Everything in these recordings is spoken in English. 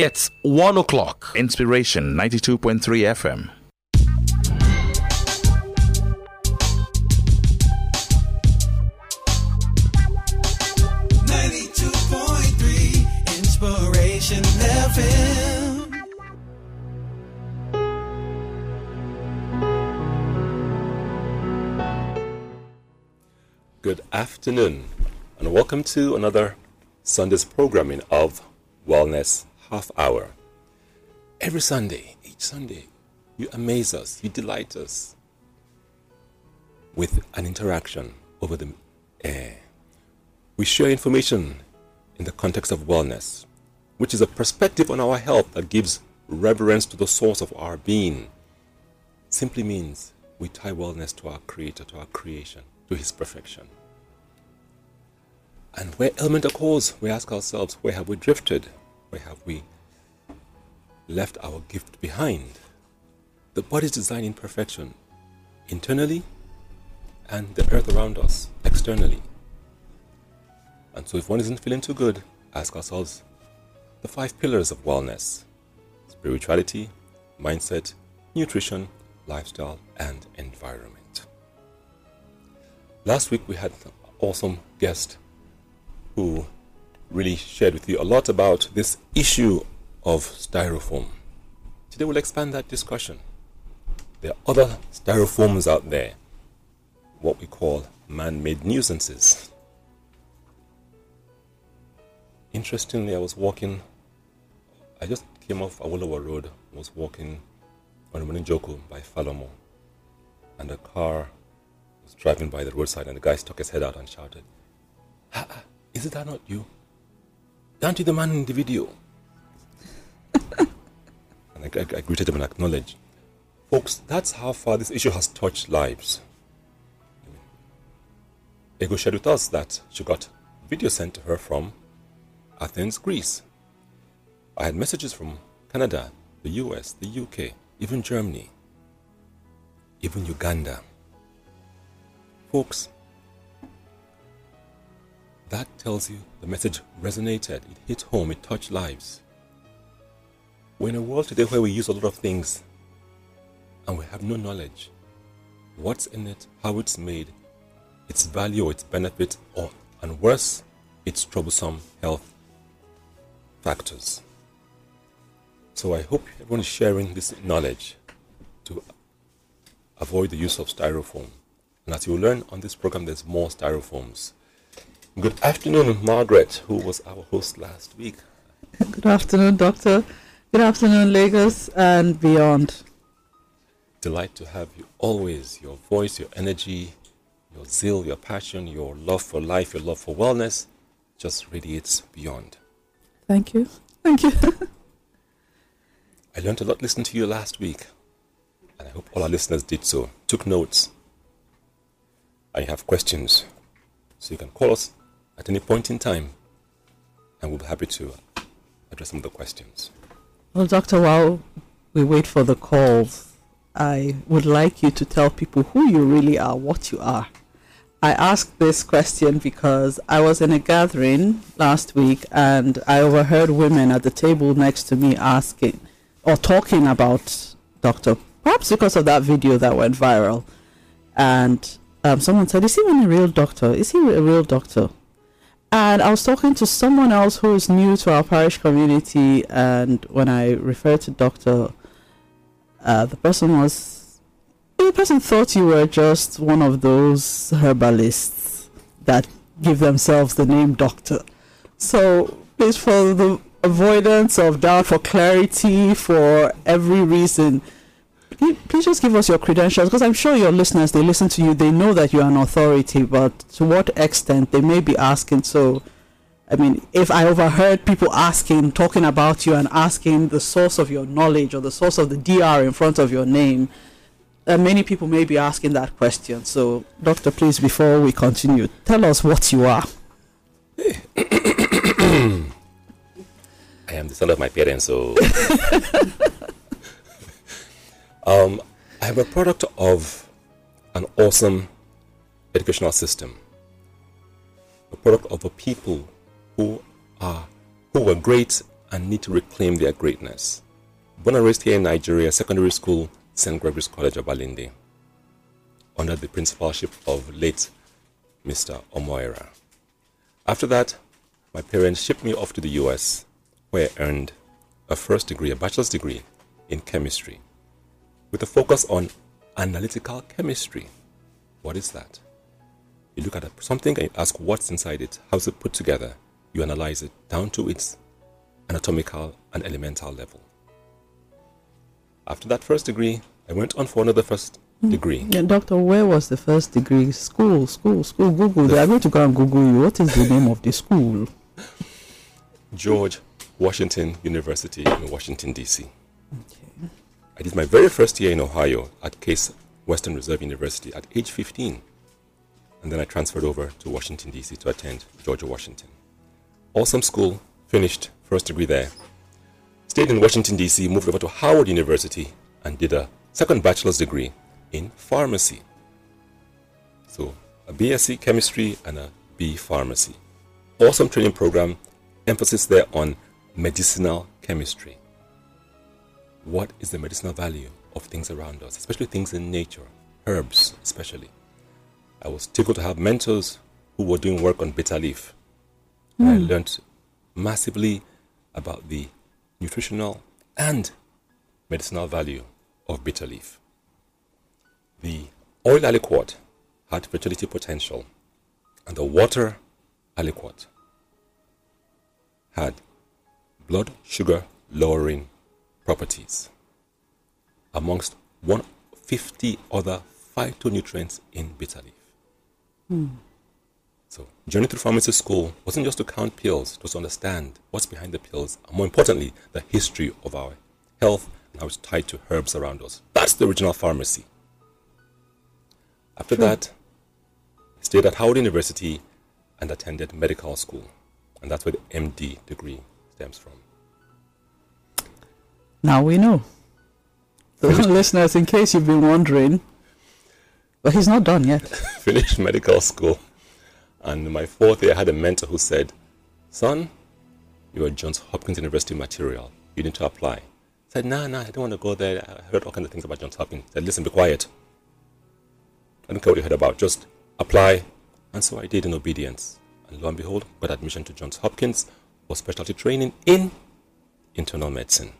It's 1 o'clock. Inspiration 92.3 FM. Inspiration FM. Good afternoon, and welcome to another Sunday's programming of Wellness Half Hour. Every Sunday, each Sunday, you amaze us, you delight us with an interaction over the air. We share information in the context of wellness, which is a perspective on our health that gives reverence to the source of our being. Simply means we tie wellness to our Creator, to our creation, to His perfection. And where ailment occurs, we ask ourselves, where have we drifted? Where have we left our gift behind? The body's is designed in perfection, internally, and the earth around us, externally. And so, if one isn't feeling too good, ask ourselves the five pillars of wellness spirituality, mindset, nutrition, lifestyle, and environment. Last week, we had an awesome guest who really shared with you a lot about this issue of styrofoam. Today, we'll expand that discussion. There are other styrofoams out there, what we call man made nuisances. Interestingly, I was walking, I just came off Awolowo Road, was walking on Joko by Falomo, and a car was driving by the roadside, and the guy stuck his head out and shouted, Is it that not you? Aren't you the man in the video? and I, I, I greeted him and acknowledged. Folks, that's how far this issue has touched lives. Ego shared with us that she got video sent to her from Athens, Greece. I had messages from Canada, the US, the UK, even Germany, even Uganda. Folks, that tells you the message resonated, it hit home, it touched lives. We're in a world today where we use a lot of things and we have no knowledge. What's in it, how it's made, its value, or its benefit, or, and worse, its troublesome health factors. So I hope everyone is sharing this knowledge to avoid the use of styrofoam. And as you will learn on this program, there's more styrofoams. Good afternoon, Margaret, who was our host last week. Good afternoon, Doctor. Good afternoon, Lagos and beyond. Delight to have you always. Your voice, your energy, your zeal, your passion, your love for life, your love for wellness just radiates beyond. Thank you. Thank you. I learned a lot listening to you last week, and I hope all our listeners did so. Took notes. I have questions, so you can call us at any point in time, and we'll be happy to address some of the questions. Well, Doctor, while we wait for the calls, I would like you to tell people who you really are, what you are. I asked this question because I was in a gathering last week and I overheard women at the table next to me asking or talking about Doctor, perhaps because of that video that went viral. And um, someone said, Is he even a real doctor? Is he a real doctor? And I was talking to someone else who is new to our parish community, and when I referred to Doctor, uh, the person was the person thought you were just one of those herbalists that give themselves the name doctor. So, please, for the avoidance of doubt, for clarity, for every reason, please just give us your credentials because I'm sure your listeners, they listen to you, they know that you're an authority, but to what extent they may be asking. So, I mean, if I overheard people asking, talking about you and asking the source of your knowledge or the source of the DR in front of your name, uh, many people may be asking that question. So, Doctor, please, before we continue, tell us what you are. I am the son of my parents, so. um, I am a product of an awesome educational system, a product of a people who are who were great and need to reclaim their greatness. Born and raised here in Nigeria, secondary school, St. Gregory's College Obalende, under the principalship of late Mr. Omoira. After that, my parents shipped me off to the US, where I earned a first degree, a bachelor's degree in chemistry, with a focus on analytical chemistry. What is that? You look at something and you ask what's inside it, how's it put together. You analyze it down to its anatomical and elemental level. After that first degree, I went on for another first hmm. degree. Yeah, doctor, where was the first degree? School, school, school. Google. They are going to go and Google you. What is the name of the school? George Washington University in Washington, D.C. Okay. I did my very first year in Ohio at Case Western Reserve University at age 15. And then I transferred over to Washington, D.C. to attend George Washington. Awesome school, finished first degree there. Stayed in Washington, D.C., moved over to Howard University and did a second bachelor's degree in pharmacy. So, a BSc chemistry and a B pharmacy. Awesome training program, emphasis there on medicinal chemistry. What is the medicinal value of things around us, especially things in nature, herbs especially? I was tickled to have mentors who were doing work on bitter leaf. And I hmm. learned massively about the nutritional and medicinal value of bitter leaf. The oil aliquot had fertility potential, and the water aliquot had blood sugar lowering properties, amongst 150 other phytonutrients in bitter leaf. So, journey through pharmacy school wasn't just to count pills, it was to understand what's behind the pills, and more importantly, the history of our health and how it's tied to herbs around us. That's the original pharmacy. After that, I stayed at Howard University and attended medical school, and that's where the MD degree stems from. Now we know. The listeners, in case you've been wondering, but he's not done yet. Finished medical school, and my fourth year, I had a mentor who said, "Son, you are Johns Hopkins University material. You need to apply." I said, "Nah, nah, I don't want to go there. I heard all kinds of things about Johns Hopkins." I said, "Listen, be quiet. I don't care what you heard about. Just apply." And so I did in obedience. And lo and behold, got admission to Johns Hopkins for specialty training in internal medicine.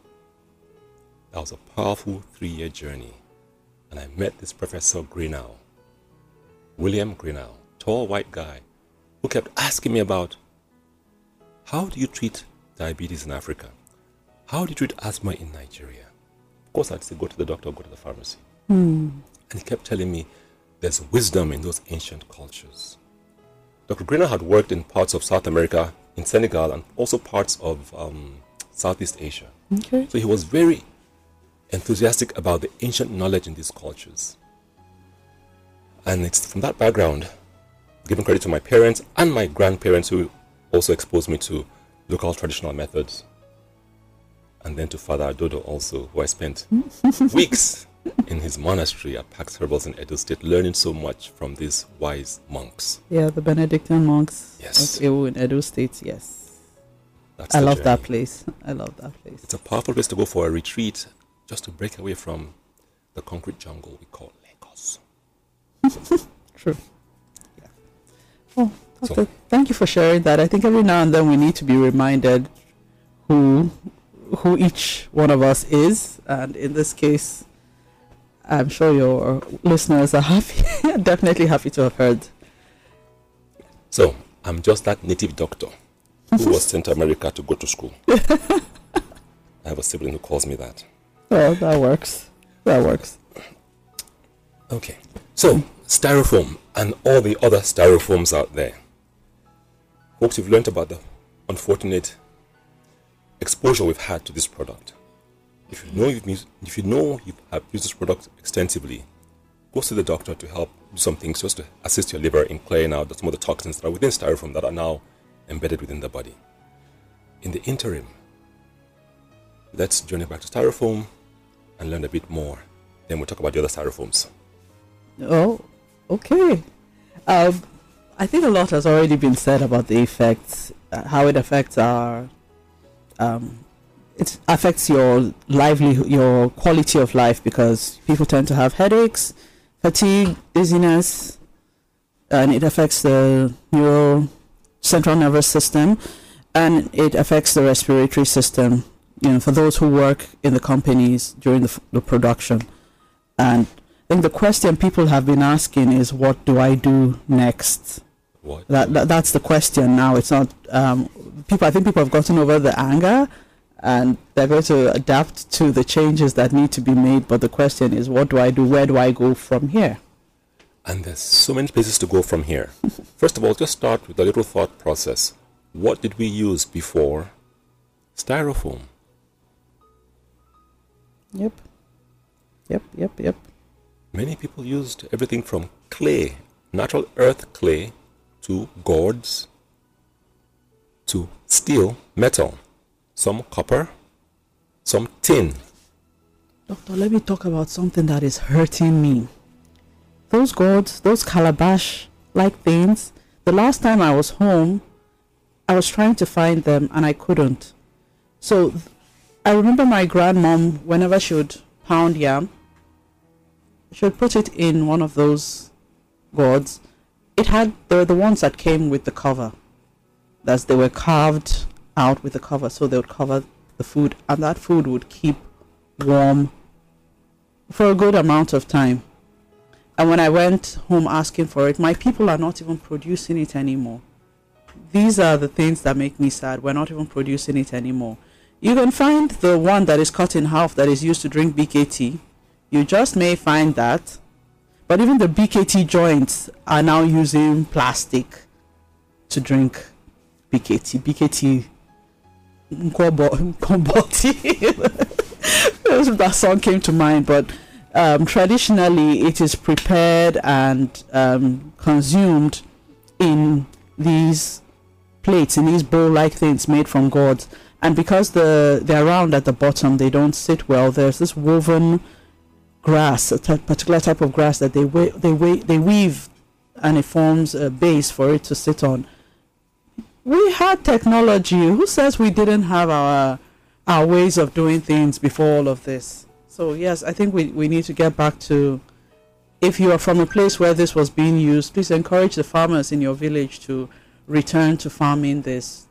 That was a powerful three-year journey. And I met this Professor Greenough, William Greenough, tall white guy, who kept asking me about how do you treat diabetes in Africa? How do you treat asthma in Nigeria? Of course, I'd say go to the doctor, go to the pharmacy. And he kept telling me there's wisdom in those ancient cultures. Dr. Greenough had worked in parts of South America, in Senegal, and also parts of um, Southeast Asia. Okay. So he was very enthusiastic about the ancient knowledge in these cultures. And it's from that background, giving credit to my parents and my grandparents who also exposed me to local traditional methods. And then to Father Adodo also, who I spent weeks in his monastery at Pax Herbals in Edo State, learning so much from these wise monks. Yeah, the Benedictine monks Yes. of Ewu in Edo State. Yes, That's I love that place. I love that place. It's a powerful place to go for a retreat, just to break away from the concrete jungle we call Lagos. True. Yeah. Oh, So- thank you for sharing that. I think every now and then we need to be reminded who who each one of us is, and in this case, I'm sure your listeners are happy, definitely happy to have heard. So I'm just that native doctor who was sent to America to go to school. I have a sibling who calls me that. Oh, that works. That works. Okay. So styrofoam and all the other styrofoams out there. Folks, you've learned about the unfortunate exposure we've had to this product. If you know you've used, if you know you have used this product extensively, go to the doctor to help do some things just to assist your liver in clearing out some of the toxins that are within styrofoam that are now embedded within the body. In the interim, let's journey back to styrofoam and learn a bit more. Then we'll talk about the other styrofoams. Oh, okay. Um, I think a lot has already been said about the effects, uh, how it affects our um, it affects your livelihood, your quality of life because people tend to have headaches, fatigue, dizziness, and it affects the neural central nervous system, and it affects the respiratory system. You know, for those who work in the companies during the, the production, and I think the question people have been asking is, "What do I do next?" What? That, that that's the question now. It's not um, people. I think people have gotten over the anger, and they're going to adapt to the changes that need to be made. But the question is, what do I do? Where do I go from here? And there's so many places to go from here. First of all, just start with a little thought process. What did we use before styrofoam? Yep. Yep. Yep. Yep. Many people used everything from clay, natural earth clay, to gourds, to steel, metal, some copper, some tin. Doctor, let me talk about something that is hurting me. Those gourds, those calabash like things, the last time I was home, I was trying to find them and I couldn't. So th- I remember my grandmom, whenever she would pound yam, she would put it in one of those gourds. It had, were the ones that came with the cover. That's, they were carved out with the cover, so they would cover the food, and that food would keep warm for a good amount of time. And when I went home asking for it, my people are not even producing it anymore. These are the things that make me sad. We're not even producing it anymore. You can find the one that is cut in half that is used to drink BKT. You just may find that. But even the BKT joints are now using plastic to drink BKT. BKT that song came to mind, but um, traditionally it is prepared and um, consumed in these plates, in these bowl-like things made from gourds. And because the they're round at the bottom, they don't sit well. There's this woven grass, a particular type of grass that they wa- they wa- they weave, and it forms a base for it to sit on. We had technology. Who says we didn't have our our ways of doing things before all of this? So yes, I think we, we need to get back to if you are from a place where this was being used, please encourage the farmers in your village to return to farming this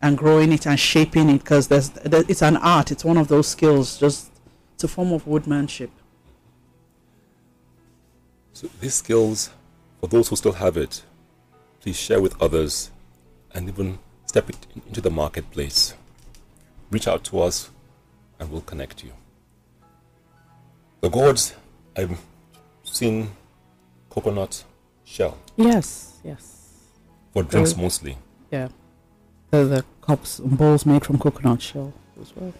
and growing it and shaping it because there's there, it's an art. It's one of those skills. Just it's a form of woodmanship. So these skills, for those who still have it, please share with others and even step it into the marketplace. Reach out to us and we'll connect you. The gourds, I've seen coconut shell Yes, yes, for drinks Very- mostly. yeah. The, the cups and bowls made from coconut shell as well.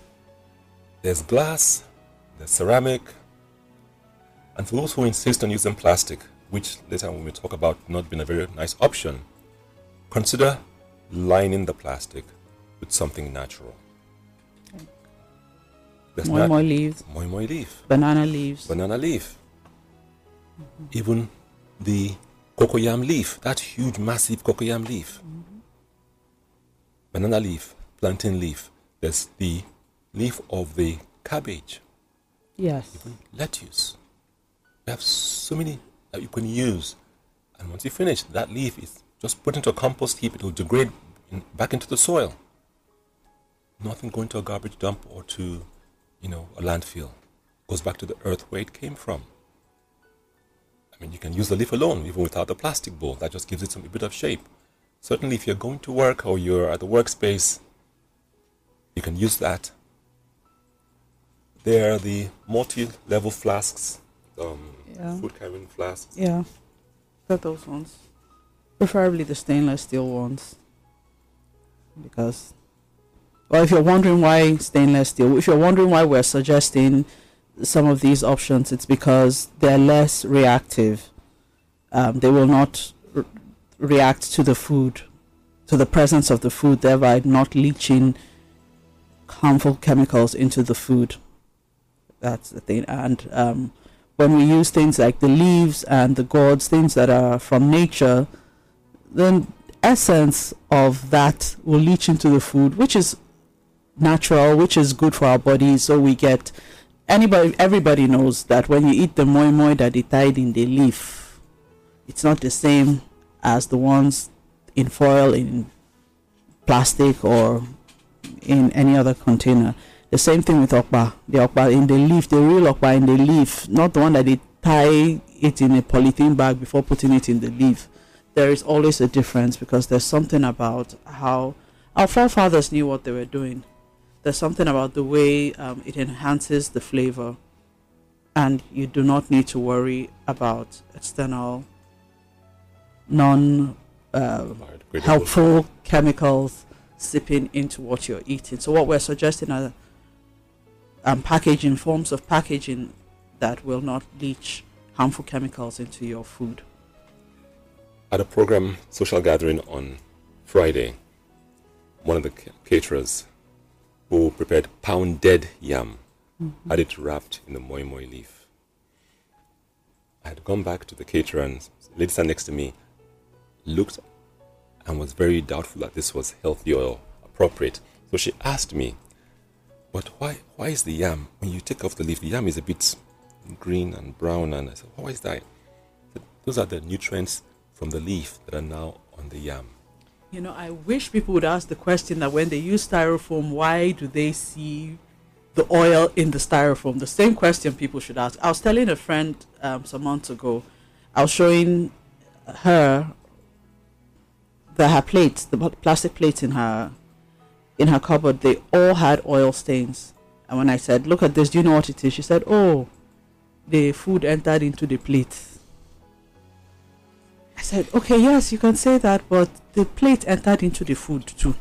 There's glass, there's ceramic, and for those who insist on using plastic, which later when we talk about not being a very nice option, consider lining the plastic with something natural. There's Moi moi leaves, moi moi leaf, banana leaves. banana leaf, even the cocoyam leaf, that huge, massive cocoyam leaf, mm-hmm. Banana leaf, plantain leaf. There's the leaf of the cabbage, yes. Even lettuce. You have so many that you can use. And once you finish, that leaf is just put into a compost heap. It will degrade in, back into the soil. Nothing going to a garbage dump or to, you know, a landfill. Goes back to the earth where it came from. I mean, you can use the leaf alone, even without the plastic bowl. That just gives it some a bit of shape. Certainly, if you're going to work or you're at the workspace, you can use that there are the multi-level flasks, um, Yeah. food carrying flasks. Yeah, got those ones. Preferably the stainless steel ones. Because, well, if you're wondering why stainless steel, if you're wondering why we're suggesting some of these options, it's because they're less reactive. Um, they will not react to the food, to the presence of the food, thereby not leaching harmful chemicals into the food. That's the thing. And um, when we use things like the leaves and the gourds, things that are from nature, then essence of that will leach into the food, which is natural, which is good for our bodies. So we get anybody, everybody knows that when you eat the moi moi that they tied in the leaf, it's not the same as the ones in foil, in plastic, or in any other container. The same thing with okpa. The okpa in the leaf, the real okpa in the leaf, not the one that they tie it in a polythene bag before putting it in the leaf. There is always a difference because there's something about how our forefathers knew what they were doing. There's something about the way um, it enhances the flavor, and you do not need to worry about external, non uh, helpful chemicals seeping into what you're eating. So what we're suggesting are um, packaging forms of packaging that will not leach harmful chemicals into your food. At a program social gathering on Friday, one of the caterers who prepared pounded yam had it wrapped in the moi moi leaf. I had gone back to the caterer and the lady sat next to me, looked and was very doubtful that this was healthy or appropriate. So she asked me, but why why is the yam when you take off the leaf the yam is a bit green and brown and I said, why is that? Said, Those are the nutrients from the leaf that are now on the yam. You know, I wish people would ask the question that when they use styrofoam, why do they see the oil in the styrofoam? The same question people should ask. I was telling a friend um, some months ago, I was showing her that her plates, the plastic plates in her in her cupboard, they all had oil stains. And when I said, "Look at this, do you know what it is?" She said, "Oh, the food entered into the plate." I said, "Okay, yes, you can say that, but the plate entered into the food too."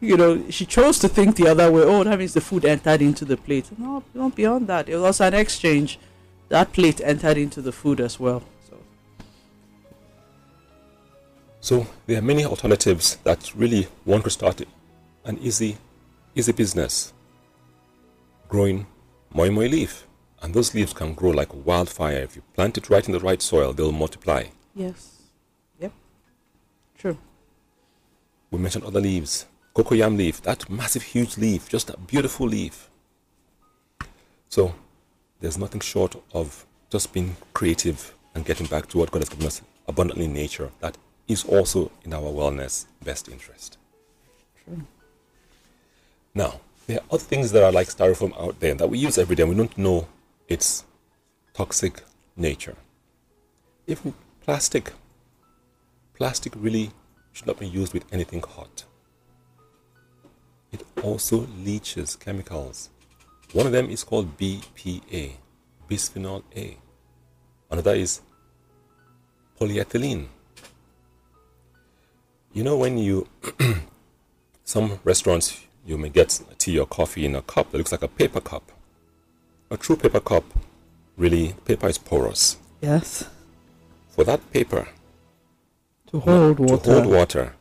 You know, she chose to think the other way. Oh, that means the food entered into the plate. No, no, beyond that, it was an exchange. That plate entered into the food as well. So there are many alternatives that really one could start an easy, easy business. Growing moi moi leaf, and those leaves can grow like wildfire. If you plant it right in the right soil, they'll multiply. yes, yep, true. We mentioned other leaves. Cocoyam leaf, that massive, huge leaf, just a beautiful leaf. So, there's nothing short of just being creative and getting back to what God has given us abundantly in nature. That is also in our wellness best interest. True. Now, there are other things that are like styrofoam out there that we use every day and we don't know its toxic nature. Even plastic. Plastic really should not be used with anything hot. It also leaches chemicals. One of them is called BPA, bisphenol A. Another is polyethylene. You know, when you, some restaurants, you may get tea or coffee in a cup that looks like a paper cup. A true paper cup, really, paper is porous. Yes, For that paper to hold water. to hold water,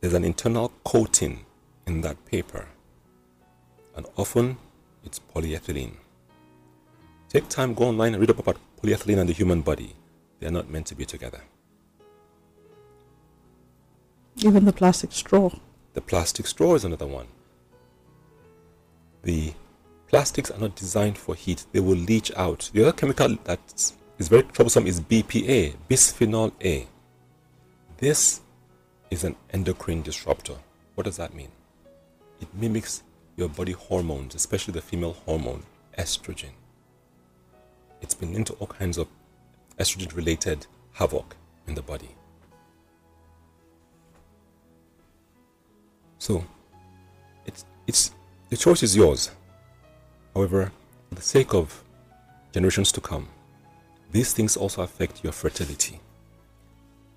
there's an internal coating in that paper. And often it's polyethylene. Take time, go online and read up about polyethylene and the human body. They are not meant to be together. Even the plastic straw. The plastic straw is another one. The plastics are not designed for heat, they will leach out. The other chemical that is very troublesome is BPA, bisphenol A. This is an endocrine disruptor. What does that mean? It mimics your body hormones, especially the female hormone, estrogen. It's been linked to all kinds of estrogen related havoc in the body. So, it's, it's, the choice is yours. However, for the sake of generations to come, these things also affect your fertility,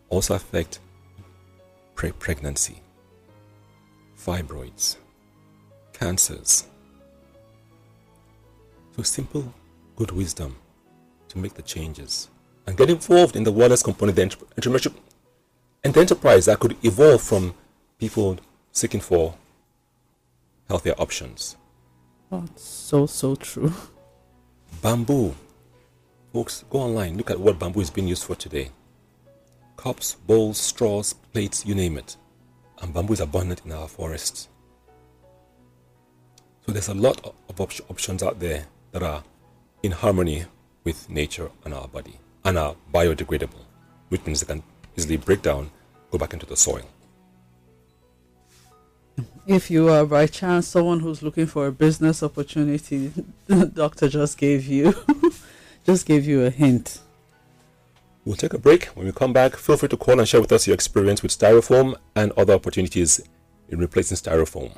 also affect pre- pregnancy, fibroids, cancers. So, simple, good wisdom to make the changes and get involved in the wellness component, the entre- entrepreneurship, and the enterprise that could evolve from people seeking for healthier options. Oh, so so true. Bamboo. Folks, go online, look at what bamboo is being used for today. Cups, bowls, straws, plates, you name it. And bamboo is abundant in our forests. So there's a lot of op- options out there that are in harmony with nature and our body and are biodegradable, which means they can easily break down, go back into the soil. If you are by chance someone who's looking for a business opportunity, the doctor just gave you just gave you a hint. We'll take a break. When we come back, feel free to call and share with us your experience with styrofoam and other opportunities in replacing styrofoam.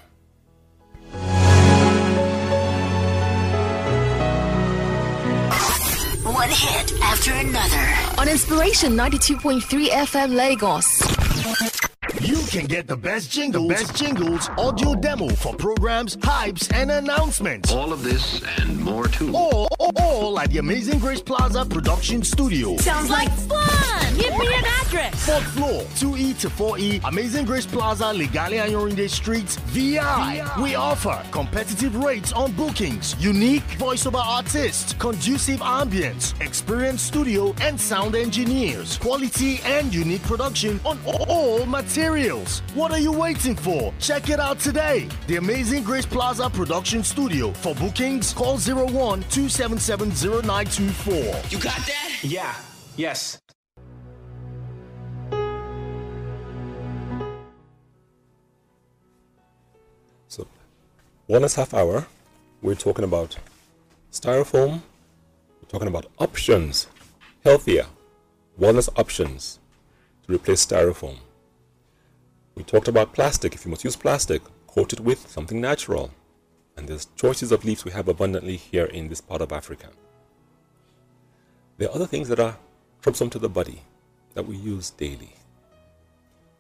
One hit after another. On Inspiration 92.3 FM Lagos. You can get the best jingles, best jingles, audio demo for programs, hypes, and announcements. All of this and more too. All, all, all at the Amazing Grace Plaza Production Studio. Sounds like fun! Give me an address. Fourth floor, 2E to 4E, Amazing Grace Plaza, Ligali Ayorinde Street, VI. We offer competitive rates on bookings, unique voiceover artists, conducive ambience, experienced studio and sound engineers, quality and unique production on all materials. What are you waiting for? Check it out today. The Amazing Grace Plaza Production Studio. For bookings, call 01 277 0924. You got that? Yeah. Yes. Wellness half hour, we're talking about styrofoam, we're talking about options, healthier wellness options to replace styrofoam. We talked about plastic. If you must use plastic, coat it with something natural. And there's choices of leaves we have abundantly here in this part of Africa. There are other things that are troublesome to the body that we use daily.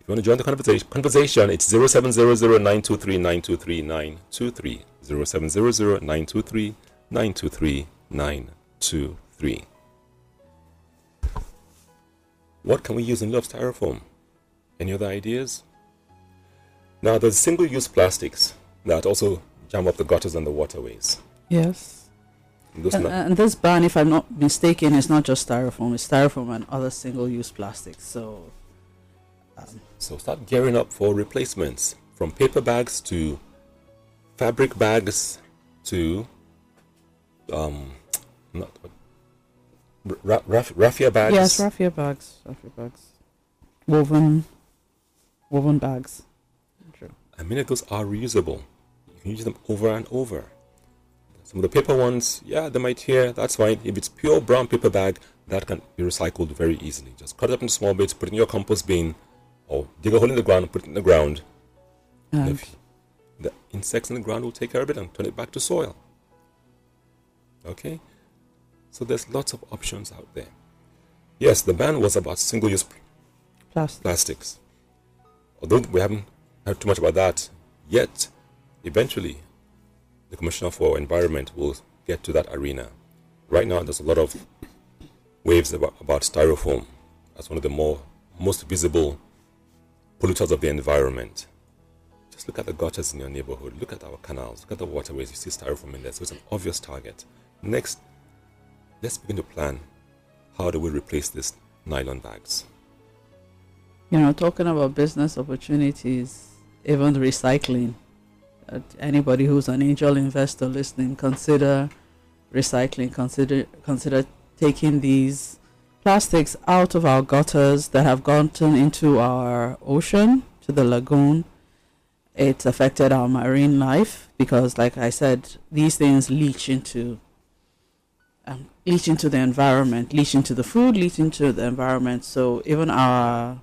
If you want to join the conversation, conversation it's 0700-923-923-923. 0700-923-923-923. What can we use in lieu of styrofoam? Any other ideas? Now, there's single-use plastics that also jam up the gutters and the waterways. Yes. Those And, and this ban, if I'm not mistaken, is not just styrofoam, it's styrofoam and other single use plastics. So, So start gearing up for replacements from paper bags to fabric bags to um not ra- raff- raffia bags. yes, raffia bags. Raffia bags. Woven, woven bags. True. I mean, those are reusable. You can use them over and over. Some of the paper ones, yeah, they might tear. That's fine. If it's pure brown paper bag, that can be recycled very easily. Just cut it up into small bits, put it in your compost bin, or dig a hole in the ground, put it in the ground. And the insects in the ground will take care of it and turn it back to soil. Okay? So there's lots of options out there. Yes, the ban was about single use plastic. plastics. Although we haven't heard too much about that yet, eventually the Commissioner for Environment will get to that arena. Right now, there's a lot of waves about, about styrofoam as one of the more most visible polluters of the environment. Just look at the gutters in your neighborhood. Look at our canals. Look at the waterways. You see styrofoam in there, so it's an obvious target. Next, let's begin to plan how do we replace these nylon bags. You know, talking about business opportunities, even recycling. Anybody who's an angel investor listening, consider recycling. Consider consider taking these plastics out of our gutters that have gotten into our ocean, to the lagoon. It's affected our marine life because, like I said, these things leach into um, leach into the environment, leach into the food, leach into the environment. So even our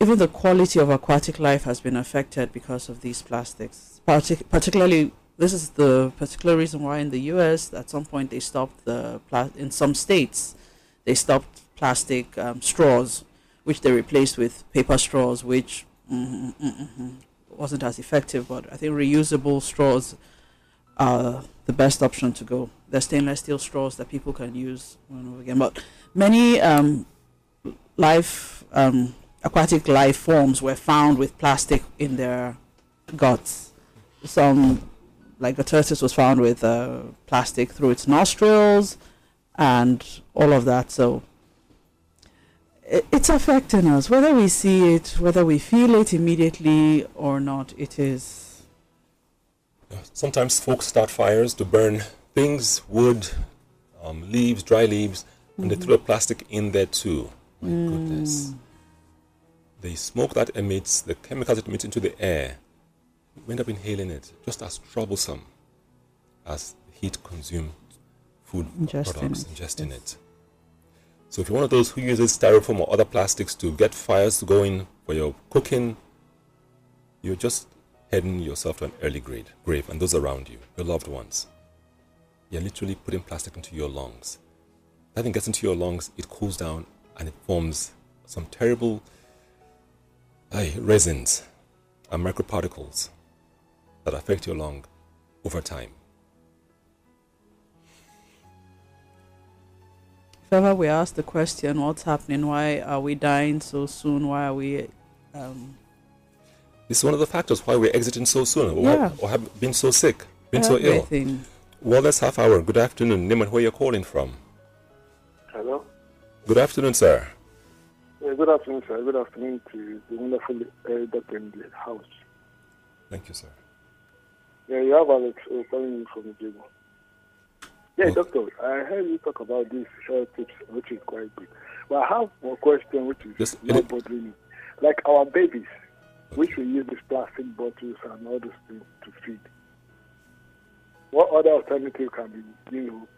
even the quality of aquatic life has been affected because of these plastics. Partic- particularly, this is the particular reason why in the U.S. at some point they stopped the pla- in some states they stopped plastic um, straws, which they replaced with paper straws, which mm, mm, mm, mm, wasn't as effective. But I think reusable straws are the best option to go. They're stainless steel straws that people can use again. But many um, life um, aquatic life forms were found with plastic in their guts. Some, like a tortoise, was found with uh, plastic through its nostrils, and all of that. So it's affecting us, whether we see it, whether we feel it immediately or not. It is. sometimes folks start fires to burn things, wood, um, leaves, dry leaves, and they throw the plastic in there too. My goodness. The smoke that emits, the chemicals it emits into the air, we end up inhaling it, just as troublesome as heat consumed food products, yes. it. So if you're one of those who uses styrofoam or other plastics to get fires going for your cooking, you're just heading yourself to an early grade grave and those around you, your loved ones. You're literally putting plastic into your lungs. That thing gets into your lungs, it cools down and it forms some terrible aye, resins and microparticles that affect your lung over time. If ever we ask the question, what's happening? Why are we dying so soon? Why are we? Um, This is one of the factors why we're exiting so soon or, why- Yeah. or have been so sick, been so ill. everything. Well, that's half hour. Good afternoon. Name and where you're calling from. Hello. Good afternoon, sir. Yeah, good afternoon, sir. Good afternoon to the wonderful uh, doctor in the house. Thank you, sir. Yeah, you have Alex uh, calling you from Jego. Yeah, Okay. doctor, I heard you talk about these short tips, which is quite good. But I have one question which is Just- not bothering me. Like our babies, which we use these plastic bottles and all those things to feed. What other alternative can be, you know,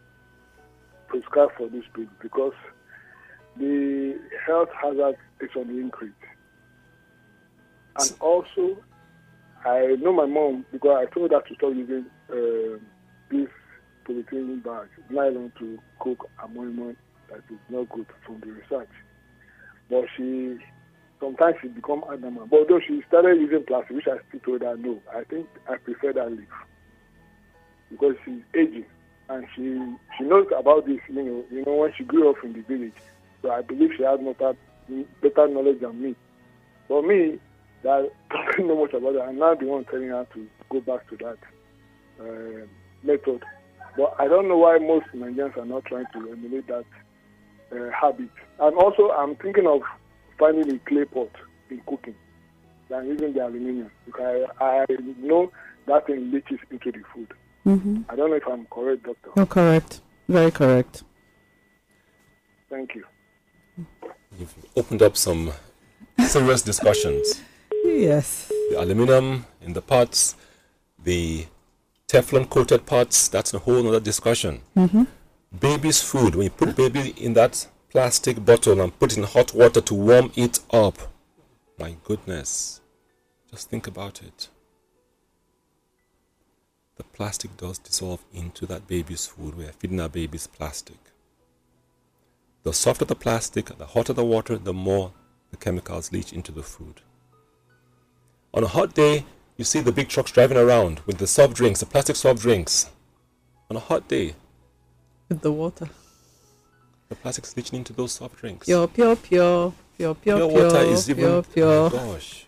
prescribed for this baby? Because the health hazard is on the increase. And also, I know my mom because I told her to stop using um, um this polythene bag, nylon to cook ammonia that is not good from the research. But she sometimes she become adamant. But although she started using plastic, which I still told her no, I think I prefer that leaf because she's aging and she she knows about this. You know, you know when she grew up in the village, so I believe she has more better knowledge than me. For me, that I don't know much about it. I'm not the one telling her to go back to that uh, method. But I don't know why most Nigerians are not trying to emulate that uh, habit. And also, I'm thinking of finding a clay pot in cooking than using the aluminium because I, I know that thing leaches into the food. Mm-hmm. I don't know if I'm correct, doctor. Oh, correct. Very correct. Thank you. You've opened up some serious discussions. Yes. The aluminum in the pots, the Teflon coated pots, that's a whole other discussion. Mm-hmm. Baby's food, when you put baby in that plastic bottle and put it in hot water to warm it up, my goodness, just think about it. The plastic does dissolve into that baby's food. We are feeding our babies plastic. The softer the plastic, the hotter the water, the more the chemicals leach into the food. On a hot day, you see the big trucks driving around with the soft drinks, the plastic soft drinks. On a hot day, With the water. the plastic's leaching into those soft drinks. Pure, pure, pure, pure, pure, Pure pure, water is even pure, pure. Oh gosh,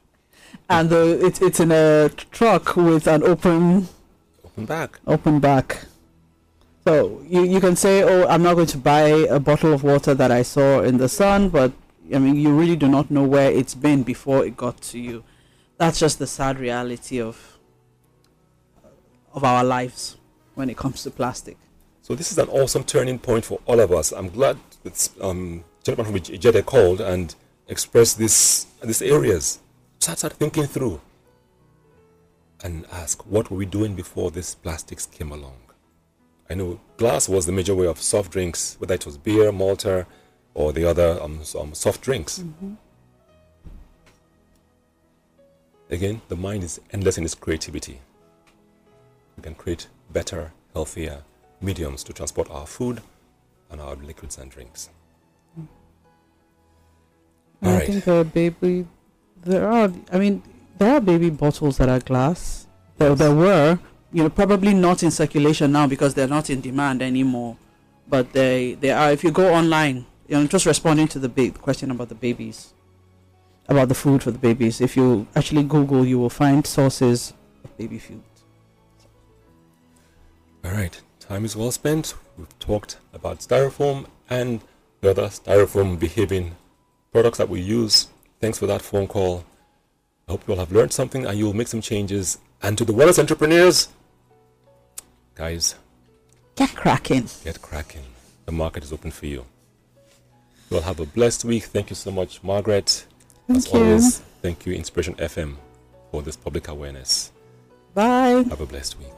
And the, it, it's in a truck with an open open back. open back. So you, you can say, oh, I'm not going to buy a bottle of water that I saw in the sun, but I mean, you really do not know where it's been before it got to you. That's just the sad reality of of our lives when it comes to plastic. So this is an awesome turning point for all of us. I'm glad that um, gentleman from Ijede called and expressed this these areas. Start, start thinking through and ask what were we doing before these plastics came along. I know glass was the major way of soft drinks, whether it was beer, malta, or the other um, um, soft drinks. Again, the mind is endless in its creativity. We can create better, healthier mediums to transport our food and our liquids and drinks. And All I right. think there are baby, there are. I mean, there are baby bottles that are glass. There, there were, you know, probably not in circulation now because they're not in demand anymore. But they, they are. If you go online, you know, just responding to the big question about the babies, about the food for the babies. If you actually Google, you will find sources of baby food. All right, time is well spent. We've talked about styrofoam and the other styrofoam behaving products that we use. Thanks for that phone call. I hope you all have learned something and you'll make some changes. And to the wellness entrepreneurs, Guys, Get cracking. get cracking. The market is open for you. You'll have a blessed week. Thank you so much, Margaret. Thank As you. always, thank you, Inspiration FM, for this public awareness. Bye. Have a blessed week.